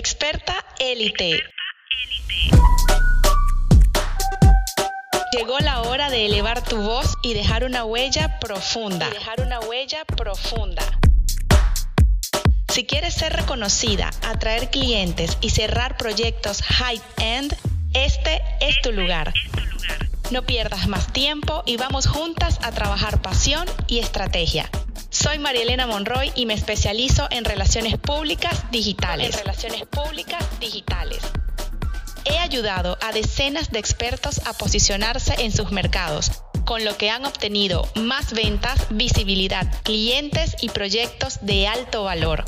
Experta élite. Llegó la hora de elevar tu voz y dejar una huella profunda. Y dejar una huella profunda. Si quieres ser reconocida, atraer clientes y cerrar proyectos high-end, este es tu lugar. No pierdas más tiempo y vamos juntas a trabajar pasión y estrategia. Soy Marielena Monroy y me especializo en relaciones públicas digitales. En relaciones públicas digitales. He ayudado a decenas de expertos a posicionarse en sus mercados, con lo que han obtenido más ventas, visibilidad, clientes y proyectos de alto valor.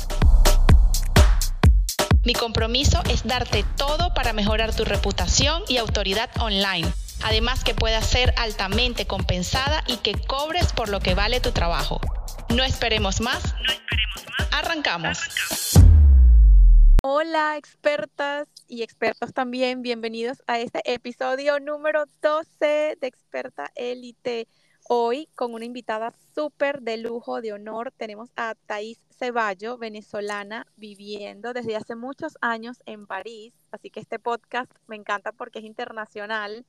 Mi compromiso es darte todo para mejorar tu reputación y autoridad online además que pueda ser altamente compensada y que cobres por lo que vale tu trabajo. No esperemos más. No esperemos más. Arrancamos. Hola expertas y expertos también, bienvenidos a este episodio número 12 de Experta Élite. Hoy con una invitada súper de lujo, de honor, tenemos a Thais Ceballo, venezolana, viviendo desde hace muchos años en París. Así que este podcast me encanta porque es internacional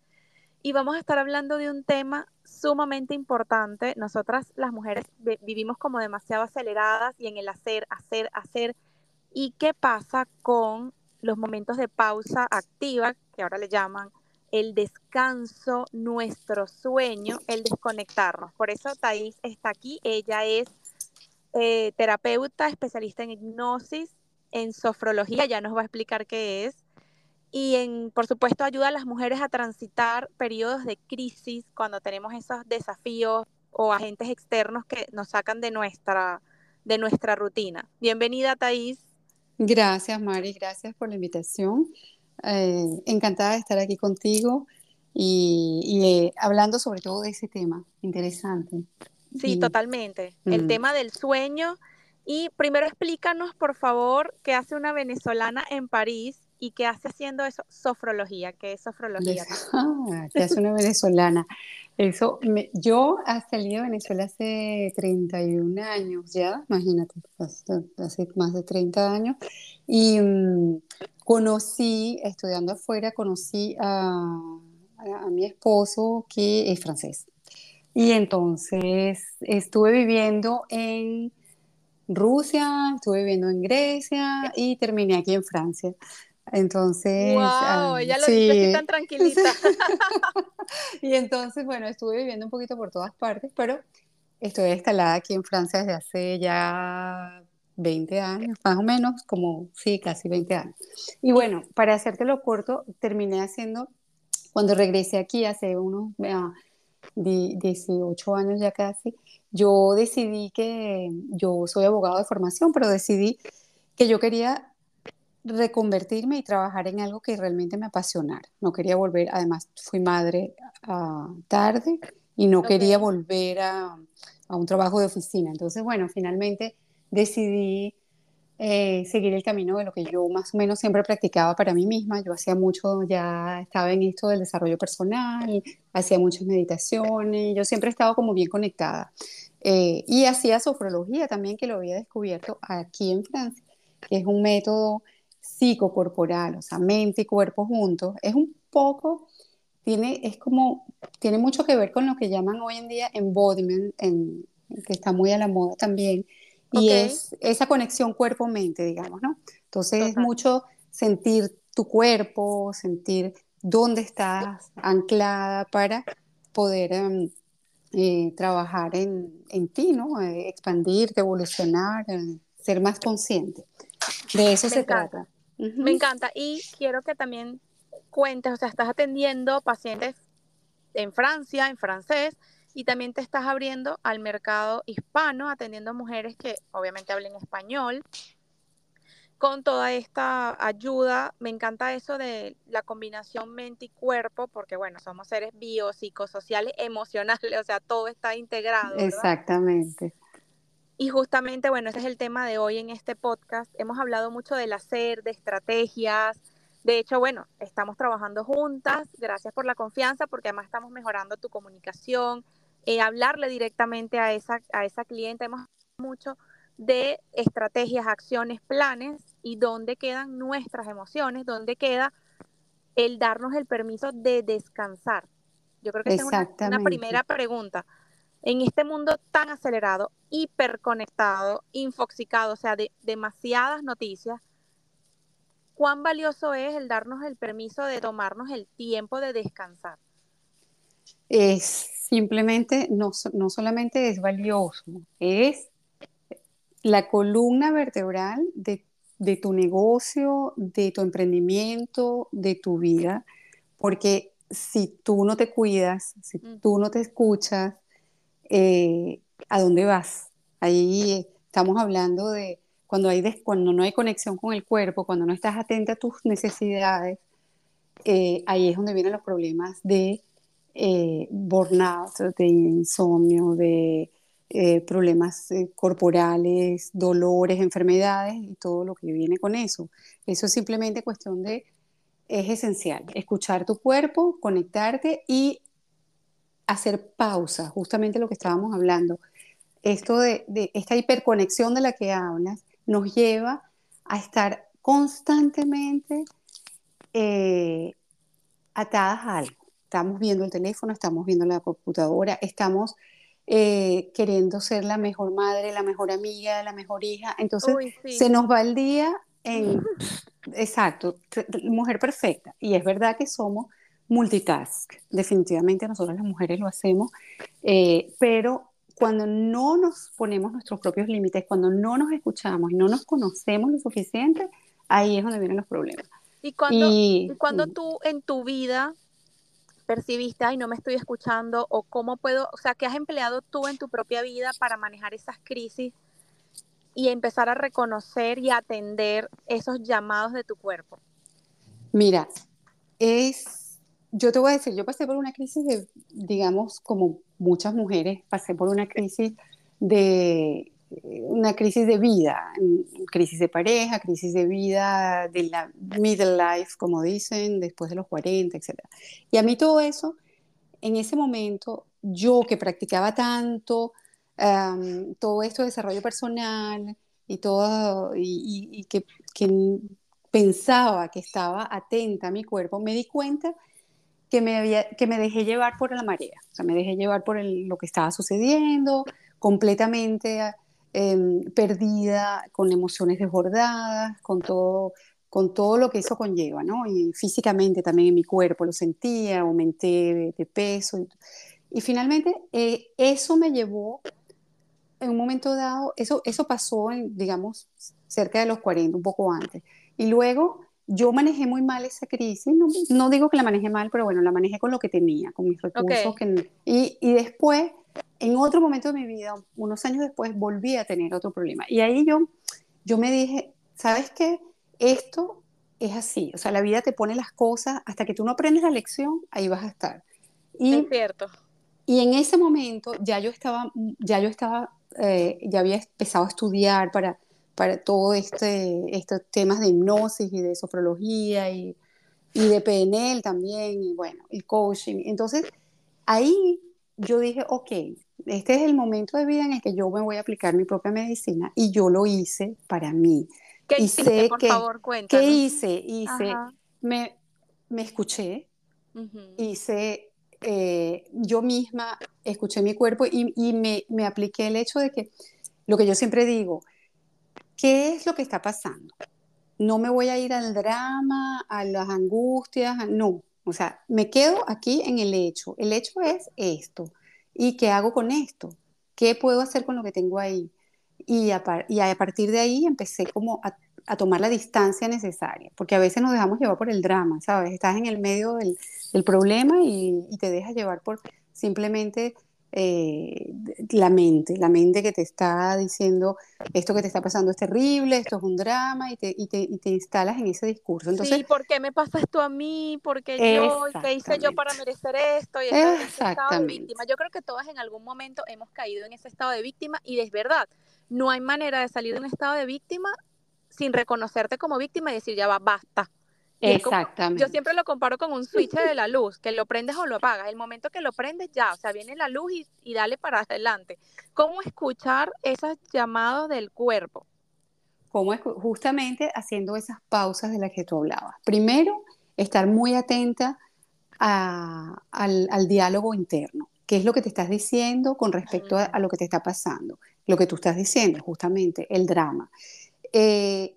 y vamos a estar hablando de un tema sumamente importante. Nosotras las mujeres vivimos como demasiado aceleradas y en el hacer, hacer, hacer. ¿Y qué pasa con los momentos de pausa activa, que ahora le llaman el descanso, nuestro sueño, el desconectarnos? Por eso Thais está aquí. Ella es eh, terapeuta, especialista en hipnosis, en sofrología, ya nos va a explicar qué es y en, por supuesto ayuda a las mujeres a transitar periodos de crisis cuando tenemos esos desafíos o agentes externos que nos sacan de nuestra, de nuestra rutina. Bienvenida, Thais. Gracias, Mari, gracias por la invitación. Eh, encantada de estar aquí contigo y, eh, hablando sobre todo de ese tema interesante. Sí, totalmente. El mm. tema del sueño. Y primero explícanos, por favor, qué hace una venezolana en París y qué hace haciendo eso, sofrología, ¿qué es sofrología? Ah, ¿Qué hace una venezolana? Eso, yo he salido de Venezuela hace 31 años ya, imagínate, hace más de 30 años, y mm, conocí, estudiando afuera, conocí a, a mi esposo que es francés. Y entonces estuve viviendo en Rusia, estuve viviendo en Grecia y terminé aquí en Francia. Entonces. ¡Wow! ya lo sí. tan tranquilita. y entonces, bueno, estuve viviendo un poquito por todas partes, pero estoy instalada aquí en Francia desde hace ya 20 años, más o menos, como, sí, casi 20 años. Y bueno, para hacértelo corto, terminé haciendo, cuando regresé aquí hace unos 18 años ya casi, yo decidí que, yo soy abogado de formación, pero decidí que yo quería reconvertirme y trabajar en algo que realmente me apasionara. No quería volver, además fui madre ah, tarde y no quería volver a, a, un trabajo de oficina. Entonces, bueno, finalmente decidí eh, seguir el camino de lo que yo más o menos siempre practicaba para mí misma. Yo hacía mucho, ya estaba en esto del desarrollo personal, hacía muchas meditaciones, yo siempre he estado como bien conectada. Eh, y hacía sofrología también, que lo había descubierto aquí en Francia, que es un método psicocorporal, o sea, mente y cuerpo juntos, es un poco, tiene, es como, tiene mucho que ver con lo que llaman hoy en día embodiment, en, que está muy a la moda también, y es esa conexión cuerpo-mente, digamos, ¿no? Entonces es mucho sentir tu cuerpo, sentir dónde estás anclada para poder em, eh, trabajar en, en, ti, ¿no? Eh, expandirte, evolucionar, eh, ser más consciente. De eso se trata. Me encanta. Y quiero que también cuentes, o sea, estás atendiendo pacientes en Francia, en francés, y también te estás abriendo al mercado hispano, atendiendo mujeres que obviamente hablen español. Con toda esta ayuda, me encanta eso de la combinación mente y cuerpo, porque bueno, somos seres biopsicosociales, emocionales, o sea, todo está integrado. Exactamente. Y justamente, bueno, ese es el tema de hoy en este podcast. Hemos hablado mucho del hacer, de estrategias. De hecho, bueno, estamos trabajando juntas. Gracias por la confianza, porque además estamos mejorando tu comunicación, eh, hablarle directamente a esa, a esa cliente. Hemos hablado mucho de estrategias, acciones, planes y dónde quedan nuestras emociones, dónde queda el darnos el permiso de descansar. Yo creo que esa es una, primera pregunta. En este mundo tan acelerado, hiperconectado, infoxicado, o sea, de demasiadas noticias, ¿cuán valioso es el darnos el permiso de tomarnos el tiempo de descansar? Es simplemente, no, no solamente es valioso, es la columna vertebral de, de, tu negocio, de tu emprendimiento, de tu vida, porque si tú no te cuidas, si tú no te escuchas, eh, ¿a dónde vas? Ahí estamos hablando de cuando, hay cuando no hay conexión con el cuerpo, cuando no estás atenta a tus necesidades, eh, ahí es donde vienen los problemas de eh, burnout, de insomnio, de problemas corporales, dolores, enfermedades y todo lo que viene con eso. Eso es simplemente cuestión de es esencial. Escuchar tu cuerpo, conectarte y hacer pausa, justamente lo que estábamos hablando. Esto de, esta hiperconexión de la que hablas nos lleva a estar constantemente eh, atadas a algo. Estamos viendo el teléfono, estamos viendo la computadora, estamos eh, queriendo ser la mejor madre, la mejor amiga, la mejor hija. Entonces se nos va el día en Exacto, mujer perfecta. Y es verdad que somos multitask. Definitivamente nosotros las mujeres lo hacemos, eh, pero cuando no nos ponemos nuestros propios límites, cuando no nos escuchamos y no nos conocemos lo suficiente, ahí es donde vienen los problemas. Y cuando, y, cuando tú en tu vida percibiste, ay, no me estoy escuchando, o cómo puedo, o sea, ¿qué has empleado tú en tu propia vida para manejar esas crisis y empezar a reconocer y atender esos llamados de tu cuerpo? Mira, es, yo te voy a decir, yo pasé por una crisis de, digamos, como muchas mujeres, pasé por una crisis de una crisis de vida, crisis de pareja, crisis de vida, de la middle life, como dicen, después de los 40, etc. Y a mí todo eso, en ese momento, yo que practicaba tanto, todo esto de desarrollo personal y todo, y, que, pensaba que estaba atenta a mi cuerpo, me di cuenta que me, había, que me dejé llevar por la marea, o sea, me dejé llevar por lo que estaba sucediendo, completamente em, perdida, con emociones desbordadas, con todo, con todo lo que eso conlleva, ¿no? Y físicamente también en mi cuerpo lo sentía, aumenté de, peso. Y, y finalmente eh, eso me llevó en un momento dado, eso, eso pasó, en, digamos, cerca de los 40, un poco antes. Y luego yo manejé muy mal esa crisis, no, no digo que la manejé mal, pero bueno, la manejé con lo que tenía, con mis recursos. Que, y, y después, en otro momento de mi vida, unos años después, volví a tener otro problema. Y ahí yo, yo me dije, ¿sabes qué? Esto es así, o sea, la vida te pone las cosas, hasta que tú no aprendes la lección, ahí vas a estar. Y, es cierto. Y en ese momento ya yo estaba, ya yo estaba eh, ya había empezado a estudiar para, para todo este, estos temas de hipnosis y de sofrología y, y de PNL también, y bueno, el coaching. Entonces, ahí yo dije, ok, este es el momento de vida en el que yo me voy a aplicar mi propia medicina y yo lo hice para mí. ¿Qué y sé por que, favor, ¿Qué hice? Hice, me, me escuché, hice eh, yo misma escuché mi cuerpo y, me, me, apliqué el hecho de que, lo que yo siempre digo, ¿qué es lo que está pasando? No me voy a ir al drama, a las angustias, no. O sea, me quedo aquí en el hecho. El hecho es esto. ¿Y qué hago con esto? ¿Qué puedo hacer con lo que tengo ahí? Y a, y a partir de ahí empecé como a a tomar la distancia necesaria, porque a veces nos dejamos llevar por el drama, ¿sabes? Estás en el medio del, del problema y, y, te dejas llevar por simplemente eh, la mente, la mente que te está diciendo esto que te está pasando es terrible, esto es un drama y te, y te, y te instalas en ese discurso. Entonces, sí, ¿por qué me pasa esto a mí? ¿Por qué yo? ¿Qué hice yo para merecer esto? Y estado de víctima. Yo creo que todas en algún momento hemos caído en ese estado de víctima y es verdad, no hay manera de salir de un estado de víctima sin reconocerte como víctima y decir, ya va, basta. Exactamente. yo siempre lo comparo con un switch de la luz, que lo prendes o lo apagas. El momento que lo prendes, ya, o sea, viene la luz y, y dale para adelante. ¿Cómo escuchar esos llamados del cuerpo? cómo es justamente haciendo esas pausas de las que tú hablabas. Primero, estar muy atenta al, diálogo interno. ¿Qué es lo que te estás diciendo con respecto a, lo que te está pasando? Lo que tú estás diciendo, justamente, el drama. Eh,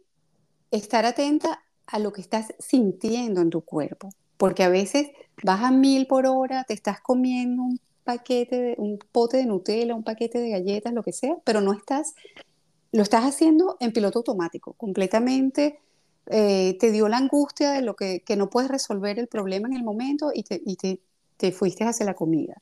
estar atenta a lo que estás sintiendo en tu cuerpo, porque a veces vas a mil por hora, te estás comiendo un paquete, de, un pote de Nutella, un paquete de galletas, lo que sea, pero no estás, lo estás haciendo en piloto automático, completamente eh, te dio la angustia de lo que, que, no puedes resolver el problema en el momento y te, te fuiste hacia la comida.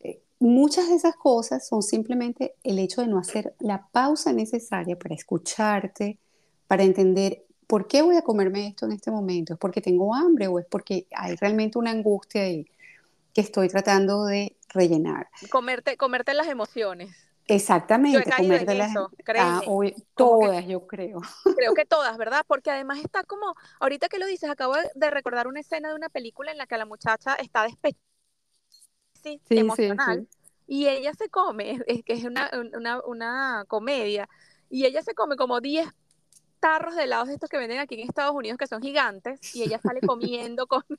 Eh, muchas de esas cosas son simplemente el hecho de no hacer la pausa necesaria para escucharte, para entender por qué voy a comerme esto en este momento. ¿Es porque tengo hambre o es porque hay realmente una angustia ahí que estoy tratando de rellenar? Comerte, comerte las emociones. Exactamente, comer de las ah, todas, yo creo. Creo que todas, ¿verdad? Porque además está como, ahorita que lo dices, acabo de recordar una escena de una película en la que la muchacha está despechada sí, emocional y ella se come, es que es una, una, una comedia, y ella se come como 10 tarros de helados estos que venden aquí en Estados Unidos que son gigantes y ella sale comiendo, comiendo,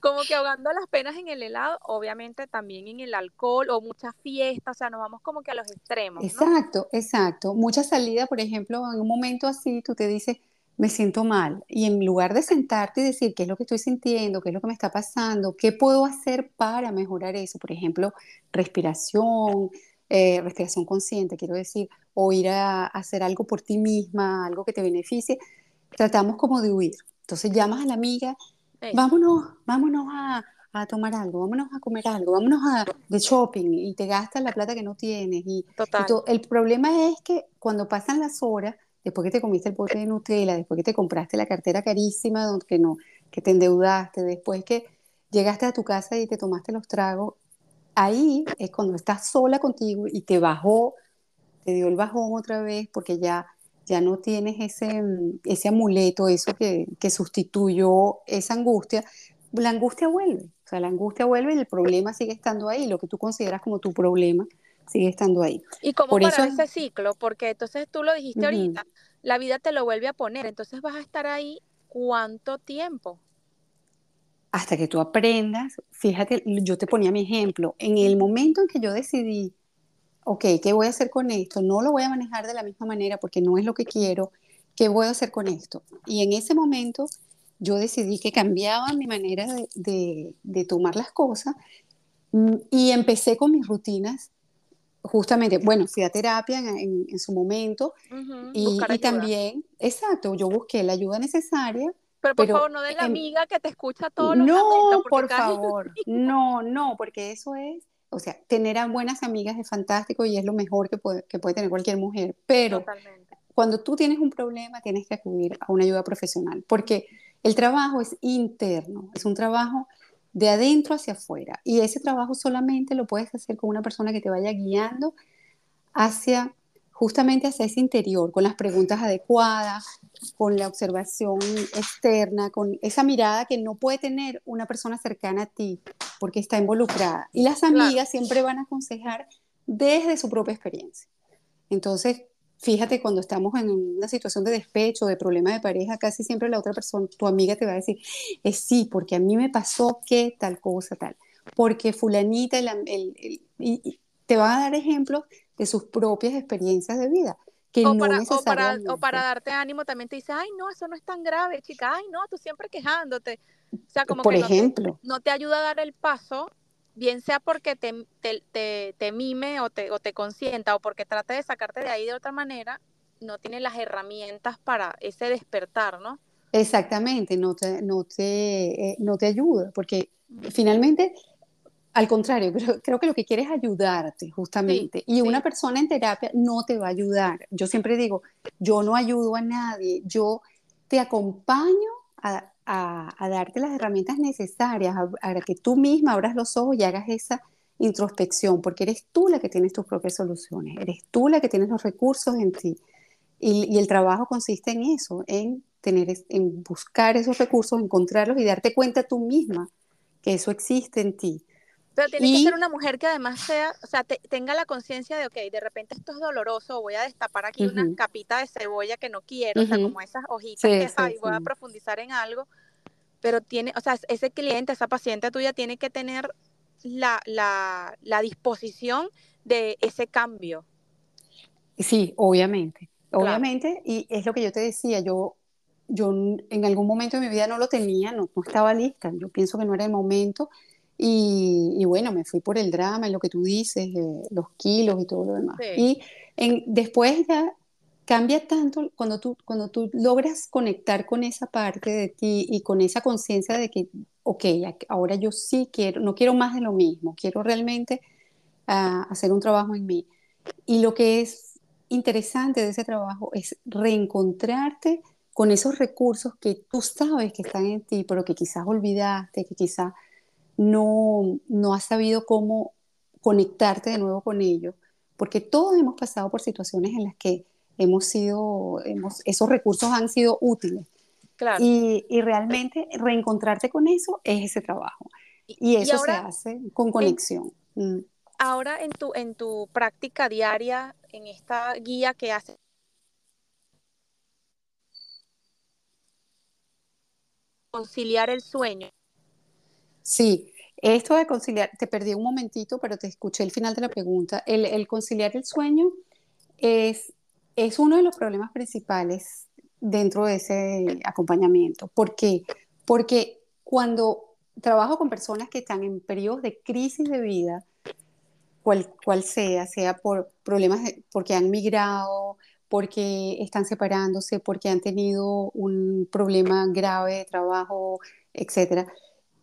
como que ahogando las penas en el helado, obviamente también en el alcohol o muchas fiestas, o sea, nos vamos como que a los extremos. Exacto, exacto. Mucha salida, por ejemplo, en un momento así tú te dices, me siento mal y en lugar de sentarte y decir qué es lo que estoy sintiendo, qué es lo que me está pasando, qué puedo hacer para mejorar eso, por ejemplo, respiración, eh, respiración consciente, quiero decir, o ir a, hacer algo por ti misma, algo que te beneficie, tratamos como de huir. Entonces llamas a la amiga, vámonos, vámonos a, a, tomar algo, vámonos a comer algo, vámonos a de shopping y te gastas la plata que no tienes. Y, el problema es que cuando pasan las horas, después que te comiste el pote de Nutella, después que te compraste la cartera carísima donde que no, que te endeudaste, después que llegaste a tu casa y te tomaste los tragos, ahí es cuando estás sola contigo y te bajó, te dio el bajón otra vez porque ya, ya no tienes ese, ese amuleto, eso que, que sustituyó esa angustia, la angustia vuelve, o sea, la angustia vuelve y el problema sigue estando ahí, lo que tú consideras como tu problema sigue estando ahí. ¿Y cómo Por parar ese ciclo? Porque entonces tú lo dijiste ahorita, la vida te lo vuelve a poner, entonces vas a estar ahí cuánto tiempo? Hasta que tú aprendas, fíjate, yo te ponía mi ejemplo, en el momento en que yo decidí, ok, ¿qué voy a hacer con esto? No lo voy a manejar de la misma manera porque no es lo que quiero, ¿qué voy a hacer con esto? Y en ese momento yo decidí que cambiaba mi manera de, de, tomar las cosas mm, y empecé con mis rutinas justamente, bueno, fui a terapia en, en, su momento y, y, también, exacto, yo busqué la ayuda necesaria pero por favor, no de la amiga que te escucha todos los No, por favor, no, no, porque eso es, o sea, tener a buenas amigas es fantástico y es lo mejor que puede, que puede tener cualquier mujer, pero cuando tú tienes un problema tienes que acudir a una ayuda profesional, porque el trabajo es interno, es un trabajo de adentro hacia afuera y ese trabajo solamente lo puedes hacer con una persona que te vaya guiando hacia justamente hacia ese interior, con las preguntas adecuadas, con la observación externa, con esa mirada que no puede tener una persona cercana a ti porque está involucrada. Y las amigas siempre van a aconsejar desde su propia experiencia. Entonces, fíjate, cuando estamos en una situación de despecho, de problema de pareja, casi siempre la otra persona, tu amiga te va a decir, es sí, porque a mí me pasó que tal cosa, tal. Porque fulanita, y te van a dar ejemplos de sus propias experiencias de vida o, para, o, para, darte ánimo también te dice, ay, no, eso no es tan grave, chica, ay, no, tú siempre quejándote. O sea, como Por que ejemplo. No, te, ayuda a dar el paso, bien sea porque te, te, te, mime o te, o te consienta o porque trate de sacarte de ahí de otra manera, no tiene las herramientas para ese despertar, ¿no? Exactamente, no te, no te, eh, no te ayuda, porque finalmente al contrario, creo, creo, que lo que quiere es ayudarte, justamente. y una persona en terapia no te va a ayudar. Yo siempre digo, yo no ayudo a nadie, yo te acompaño a, a, darte las herramientas necesarias, a, que tú misma abras los ojos y hagas esa introspección, porque eres tú la que tienes tus propias soluciones, eres tú la que tienes los recursos en ti. Y, y el trabajo consiste en eso, en, tener, en buscar esos recursos, encontrarlos y darte cuenta tú misma que eso existe en ti Pero tiene que ser una mujer que además sea, o sea, tenga la conciencia de, ok, de repente esto es doloroso, voy a destapar aquí una capita de cebolla que no quiero, o sea, como esas hojitas que, hay, voy a profundizar en algo, pero tiene, o sea, ese cliente, esa paciente tuya tiene que tener la, la, la disposición de ese cambio. Sí, obviamente, obviamente, y es lo que yo te decía, yo yo en algún momento de mi vida no lo tenía, no, no estaba lista, yo pienso que no era el momento y, bueno, me fui por el drama y lo que tú dices, eh, los kilos y todo lo demás. Y en, después ya cambia tanto cuando tú, cuando tú logras conectar con esa parte de ti y con esa conciencia de que, ok, ahora yo sí quiero, no quiero más de lo mismo, quiero realmente ah, hacer un trabajo en mí. Y lo que es interesante de ese trabajo es reencontrarte con esos recursos que tú sabes que están en ti, pero que quizás olvidaste, que quizás no, no has sabido cómo conectarte de nuevo con ellos, porque todos hemos pasado por situaciones en las que hemos sido, hemos, esos recursos han sido útiles. Claro. Y, y, realmente reencontrarte con eso es ese trabajo. Y eso se hace con conexión. Mm. Ahora en tu, en tu práctica diaria, en esta guía que haces, conciliar el sueño. Sí, esto de conciliar, te perdí un momentito, pero te escuché el final de la pregunta. El, conciliar el sueño es, es uno de los problemas principales dentro de ese acompañamiento. ¿Por qué? Porque cuando trabajo con personas que están en periodos de crisis de vida, cual, cual sea, sea por problemas porque han migrado, porque están separándose, porque han tenido un problema grave de trabajo,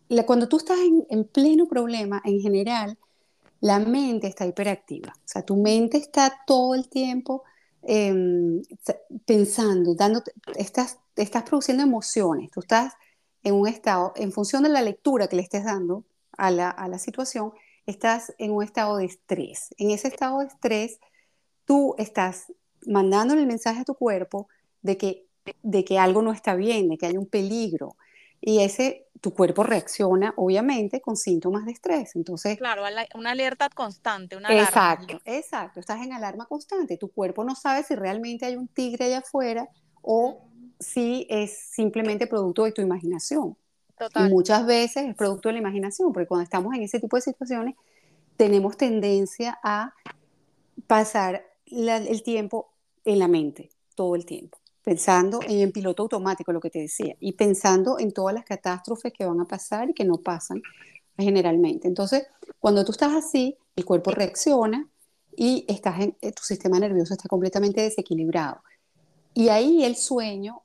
etc. Cuando tú estás en, pleno problema, en general, la mente está hiperactiva. O sea, tu mente está todo el tiempo em, pensando, dando, estás, estás produciendo emociones, tú estás en un estado, en función de la lectura que le estés dando a la, a la situación, estás en un estado de estrés. En ese estado de estrés, tú estás mandándole el mensaje a tu cuerpo de que, de que algo no está bien, de que hay un peligro. Y ese, tu cuerpo reacciona, obviamente, con síntomas de estrés. Entonces, claro, una alerta constante, una alarma. Exacto, exacto. Estás en alarma constante. Tu cuerpo no sabe si realmente hay un tigre allá afuera o si es simplemente producto de tu imaginación. Total. Y muchas veces es producto de la imaginación, porque cuando estamos en ese tipo de situaciones, tenemos tendencia a pasar el tiempo en la mente, todo el tiempo, pensando en piloto automático, lo que te decía, y pensando en todas las catástrofes que van a pasar y que no pasan generalmente. Entonces, cuando tú estás así, el cuerpo reacciona y estás en, tu sistema nervioso está completamente desequilibrado. Y ahí el sueño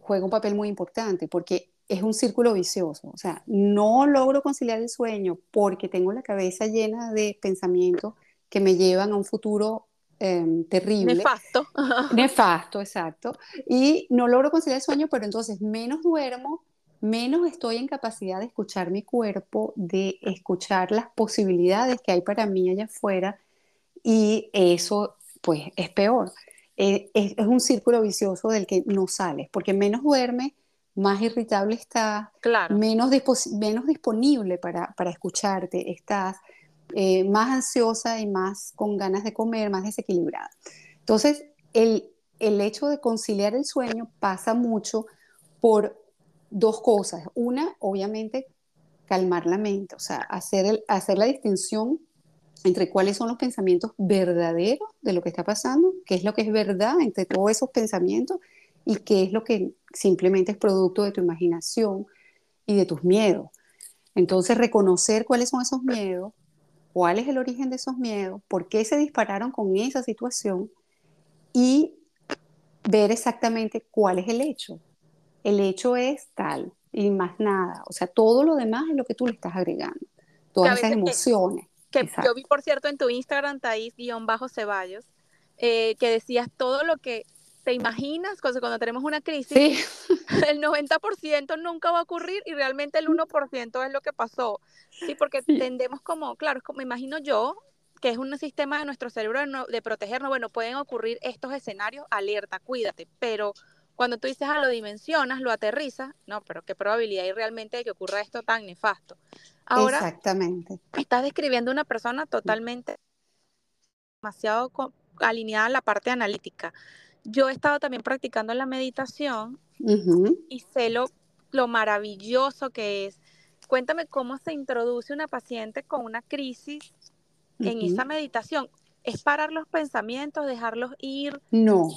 juega un papel muy importante porque es un círculo vicioso. O sea, no logro conciliar el sueño porque tengo la cabeza llena de pensamientos que me llevan a un futuro Em, terrible. Nefasto. Nefasto, exacto. Y no logro conciliar el sueño, pero entonces menos duermo, menos estoy en capacidad de escuchar mi cuerpo, de escuchar las posibilidades que hay para mí allá afuera y eso pues es peor. Eh, es, un círculo vicioso del que no sales, porque menos duermes, más irritable estás, claro. menos, menos disponible para, para escucharte estás, eh, más ansiosa y más con ganas de comer, más desequilibrada. Entonces, el, el hecho de conciliar el sueño pasa mucho por dos cosas. Una, obviamente, calmar la mente, o sea, hacer, el, hacer la distinción entre cuáles son los pensamientos verdaderos de lo que está pasando, qué es lo que es verdad entre todos esos pensamientos y qué es lo que simplemente es producto de tu imaginación y de tus miedos. Entonces, reconocer cuáles son esos miedos, cuál es el origen de esos miedos, por qué se dispararon con esa situación y ver exactamente cuál es el hecho. El hecho es tal y más nada. O sea, todo lo demás es lo que tú le estás agregando. Todas esas emociones. Que, yo vi, por cierto, en tu Instagram, Thais-Ceballos, eh, que decías todo lo que te imaginas cuando, cuando tenemos una crisis, el 90% nunca va a ocurrir y realmente el 1% es lo que pasó. Sí, porque tendemos como, claro, como imagino yo, que es un sistema de nuestro cerebro de, protegernos, bueno, pueden ocurrir estos escenarios, alerta, cuídate, pero cuando tú dices, ah, lo dimensionas, lo aterrizas, no, pero qué probabilidad hay realmente de que ocurra esto tan nefasto. Ahora, Exactamente. estás describiendo una persona totalmente demasiado alineada a la parte analítica. Yo he estado también practicando la meditación y sé lo, lo maravilloso que es. Cuéntame cómo se introduce una paciente con una crisis en esa meditación. ¿Es parar los pensamientos, dejarlos ir? No,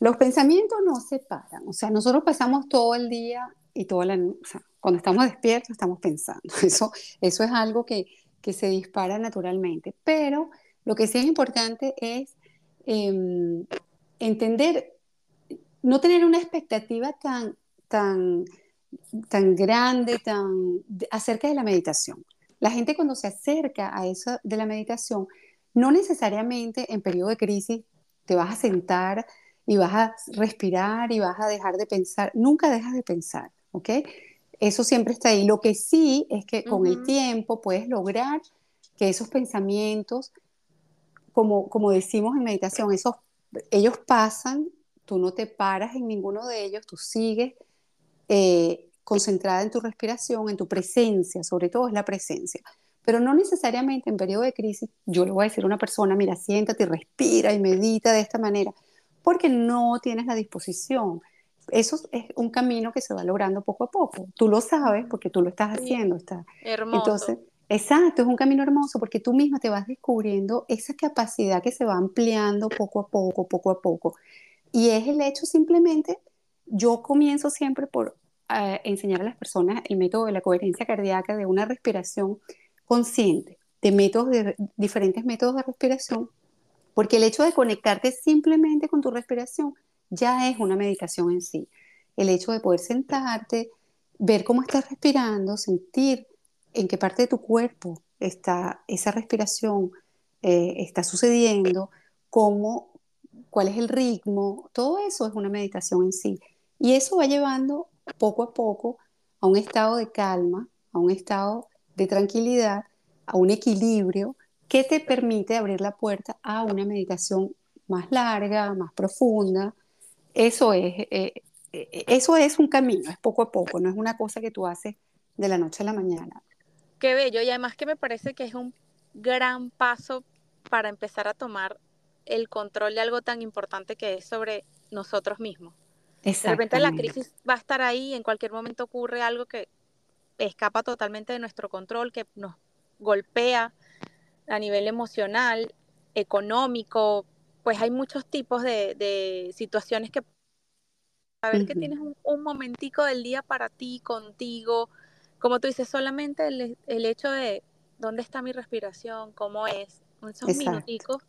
Los pensamientos no se paran. O sea, nosotros pasamos todo el día y toda la o sea, cuando estamos despiertos estamos pensando. Eso, eso es algo que, que se dispara naturalmente. Pero lo que sí es importante es em, entender, no tener una expectativa tan, tan, tan grande tan, acerca de la meditación. La gente cuando se acerca a eso de la meditación, no necesariamente en periodo de crisis te vas a sentar y vas a respirar y vas a dejar de pensar. Nunca dejas de pensar, ¿ok? Eso siempre está ahí. Lo que sí es que con el tiempo puedes lograr que esos pensamientos, como, como decimos en meditación, esos, ellos pasan, tú no te paras en ninguno de ellos, tú sigues eh, concentrada en tu respiración, en tu presencia, sobre todo es la presencia. Pero no necesariamente en periodo de crisis, yo le voy a decir a una persona, mira, siéntate, respira y medita de esta manera, porque no tienes la disposición. Eso es un camino que se va logrando poco a poco. Tú lo sabes porque tú lo estás haciendo. Está. Hermoso. Entonces, exacto, es un camino hermoso porque tú misma te vas descubriendo esa capacidad que se va ampliando poco a poco, poco a poco. Y es el hecho simplemente, yo comienzo siempre por eh, enseñar a las personas el método de la coherencia cardíaca de una respiración consciente de métodos diferentes métodos de respiración, porque el hecho de conectarte simplemente con tu respiración ya es una meditación en sí. El hecho de poder sentarte, ver cómo estás respirando, sentir en qué parte de tu cuerpo está esa respiración eh, está sucediendo, cómo, cuál es el ritmo, todo eso es una meditación en sí. Y eso va llevando poco a poco a un estado de calma, a un estado de tranquilidad, a un equilibrio que te permite abrir la puerta a una meditación más larga, más profunda. Eso es, eh, eh, eso es un camino, es poco a poco, no es una cosa que tú haces de la noche a la mañana. Qué bello, y además que me parece que es un gran paso para empezar a tomar el control de algo tan importante que es sobre nosotros mismos. De repente la crisis va a estar ahí, en cualquier momento ocurre algo que escapa totalmente de nuestro control, que nos golpea a nivel emocional, económico, pues hay muchos tipos de, situaciones que saber que tienes un, momentico del día para ti, contigo, como tú dices, solamente el, hecho de dónde está mi respiración, cómo es, esos minuticos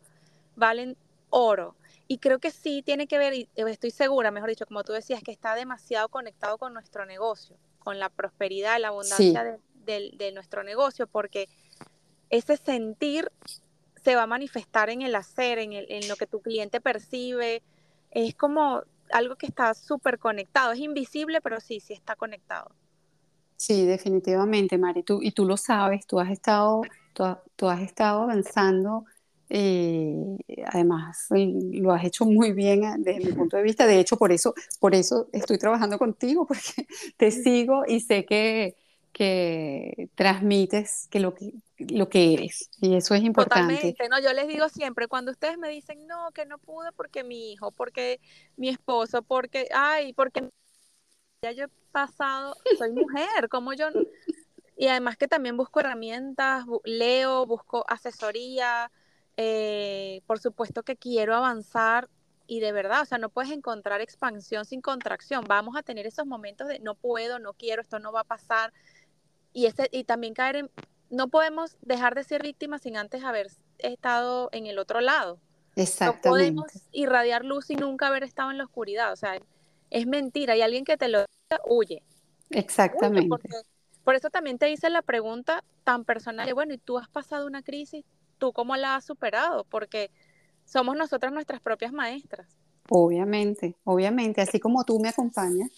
valen oro. Y creo que sí tiene que ver, y estoy segura, mejor dicho, como tú decías, que está demasiado conectado con nuestro negocio con la prosperidad, la abundancia de, nuestro negocio, porque ese sentir se va a manifestar en el hacer, en, en lo que tu cliente percibe. Es como algo que está súper conectado. Es invisible, pero sí, sí está conectado. Sí, definitivamente, Mari. Tú, y tú lo sabes, tú has estado, tú has estado avanzando eh, además, lo has hecho muy bien ah, desde mi punto de vista. De hecho, por eso, por eso estoy trabajando contigo, porque te sigo y sé que, que transmites que lo, que lo que eres. Y eso es importante. Totalmente, ¿no? Yo les digo siempre, cuando ustedes me dicen, no, que no pude porque mi hijo, porque mi esposo, porque, ay, porque ya yo he pasado, soy mujer, como yo... Y además que también busco herramientas, leo, busco asesoría, eh, por supuesto que quiero avanzar y de verdad, o sea, no puedes encontrar expansión sin contracción. Vamos a tener esos momentos de no puedo, no quiero, esto no va a pasar. Y, ese, y también caer en, no podemos dejar de ser víctimas sin antes haber estado en el otro lado. Exactamente. No podemos irradiar luz sin nunca haber estado en la oscuridad. O sea, es mentira. Y alguien que te lo huye. Exactamente. por eso también te hice la pregunta tan personal. bueno, ¿y tú has pasado una crisis? tú cómo la has superado, porque somos nosotras nuestras propias maestras. Obviamente, obviamente, así como tú me acompañas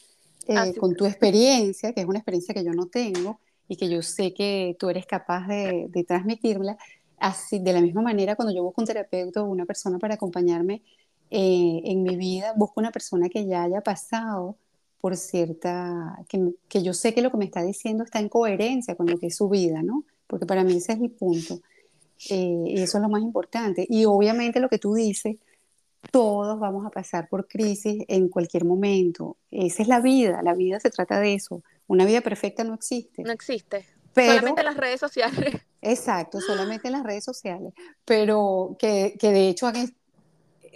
eh, con tu experiencia, que es una experiencia que yo no tengo y que yo sé que tú eres capaz de, de transmitirla, así de la misma manera cuando yo busco un terapeuta o una persona para acompañarme, eh, en mi vida busco una persona que ya haya pasado por cierta, que, que, yo sé que lo que me está diciendo está en coherencia con lo que es su vida, ¿no? Porque para mí ese es el punto. Eh, y eso es lo más importante. Y obviamente lo que tú dices, todos vamos a pasar por crisis en cualquier momento. Esa es la vida, la vida se trata de eso. Una vida perfecta no existe. No existe. solamente en las redes sociales. Exacto, solamente en las redes sociales. Pero que, que de hecho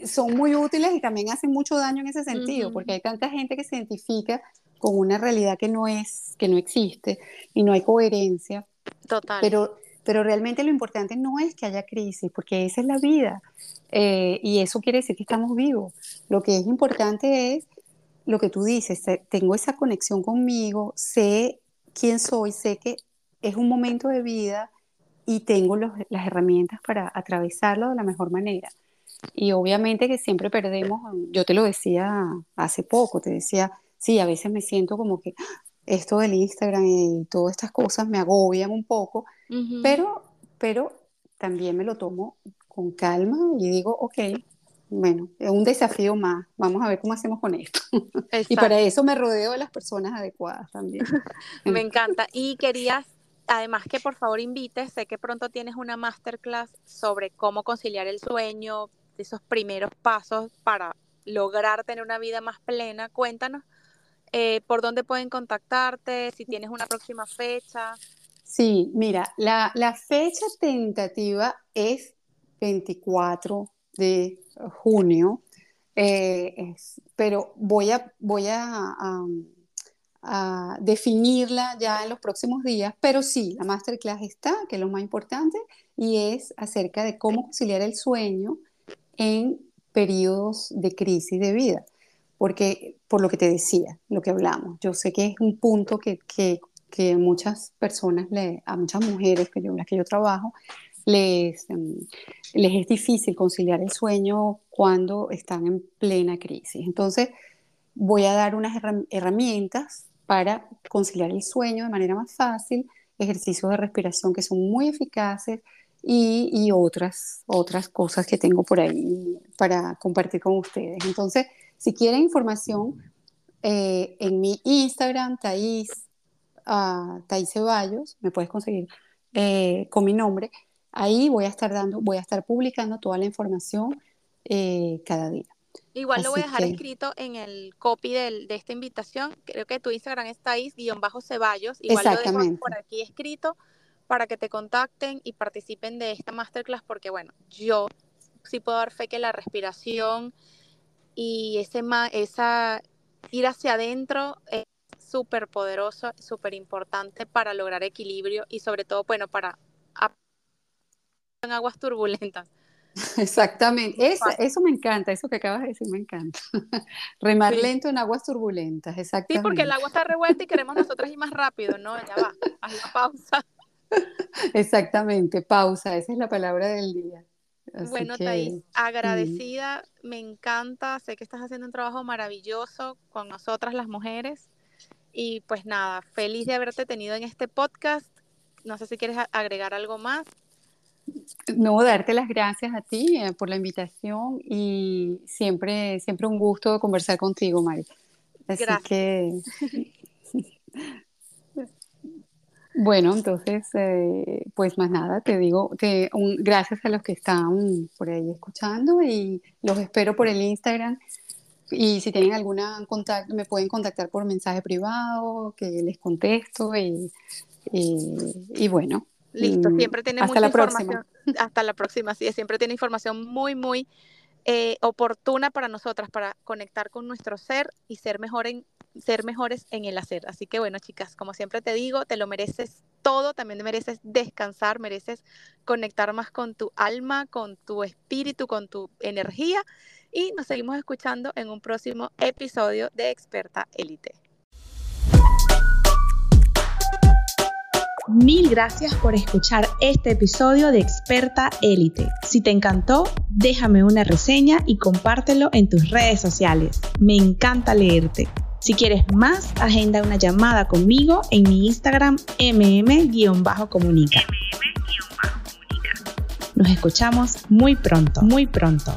son muy útiles y también hacen mucho daño en ese sentido, porque hay tanta gente que se identifica con una realidad que no es, que no existe y no hay coherencia. Total. Pero, pero realmente lo importante no es que haya crisis, porque esa es la vida eh, y eso quiere decir que estamos vivos. Lo que es importante es lo que tú dices, tengo esa conexión conmigo, sé quién soy, sé que es un momento de vida y tengo las herramientas para atravesarlo de la mejor manera. Y obviamente que siempre perdemos, yo te lo decía hace poco, te decía, sí, a veces me siento como que ¡ah! esto del Instagram y todas estas cosas me agobian un poco, pero, pero también me lo tomo con calma y digo, ok, bueno, es un desafío más, vamos a ver cómo hacemos con esto. y para eso me rodeo de las personas adecuadas también. me encanta. Y querías además que por favor invites, sé que pronto tienes una masterclass sobre cómo conciliar el sueño, esos primeros pasos para lograr tener una vida más plena. Cuéntanos eh, por dónde pueden contactarte, si tienes una próxima fecha. Sí, mira, la, fecha tentativa es 24 de junio, eh, pero voy a, voy a, a, definirla ya en los próximos días, pero sí, la masterclass está, que es lo más importante, y es acerca de cómo conciliar el sueño en periodos de crisis de vida. Porque, por lo que te decía, lo que hablamos, yo sé que es un punto que, que, que muchas personas, le, a muchas mujeres que yo, las que yo trabajo, les, em, les es difícil conciliar el sueño cuando están en plena crisis. Entonces, voy a dar unas herramientas para conciliar el sueño de manera más fácil, ejercicios de respiración que son muy eficaces, y, otras, otras cosas que tengo por ahí para compartir con ustedes. Entonces, si quieren información, eh, en mi Instagram, Thais, uh, Ceballos, me puedes conseguir eh, con mi nombre. Ahí voy a estar dando, voy a estar publicando toda la información eh, cada día. Igual lo voy a dejar escrito en el copy de esta invitación. Creo que tu Instagram es Thais-Ceballos. Igual lo dejo por aquí escrito para que te contacten y participen de esta masterclass porque, bueno, yo sí puedo dar fe que la respiración y ese esa ir hacia adentro es súper poderoso, súper importante para lograr equilibrio y sobre todo, bueno, para en aguas turbulentas. Exactamente, eso, eso, me encanta, eso que acabas de decir me encanta. Remar lento en aguas turbulentas, exactamente. Sí, porque el agua está revuelta y queremos nosotras ir más rápido, ¿no? Ya va, haz la pausa. Exactamente, pausa, esa es la palabra del día. bueno, Thais, agradecida, me encanta, sé que estás haciendo un trabajo maravilloso con nosotras las mujeres y pues nada, feliz de haberte tenido en este podcast. No sé si quieres agregar algo más. No, darte las gracias a ti eh, por la invitación y siempre, siempre un gusto conversar contigo, Mari. Así gracias. que Bueno, entonces, eh, pues más nada, te digo, que gracias a los que están por ahí escuchando y los espero por el Instagram. Y si tienen alguna contacto, me pueden contactar por mensaje privado, que les contesto y, y, bueno. Listo, mm, siempre tiene hasta la Próxima. Hasta la próxima, sí, siempre tiene información muy, muy eh, oportuna para nosotras, para conectar con nuestro ser y ser mejor en ser mejores en el hacer. Así que bueno, chicas, como siempre te digo, te lo mereces todo, también mereces descansar, mereces conectar más con tu alma, con tu espíritu, con tu energía y nos seguimos escuchando en un próximo episodio de Experta Elite. Mil gracias por escuchar este episodio de Experta Élite. Si te encantó, déjame una reseña y compártelo en tus redes sociales. Me encanta leerte. Si quieres más, agenda una llamada conmigo en mi Instagram mm-comunica. Nos escuchamos muy pronto, muy pronto.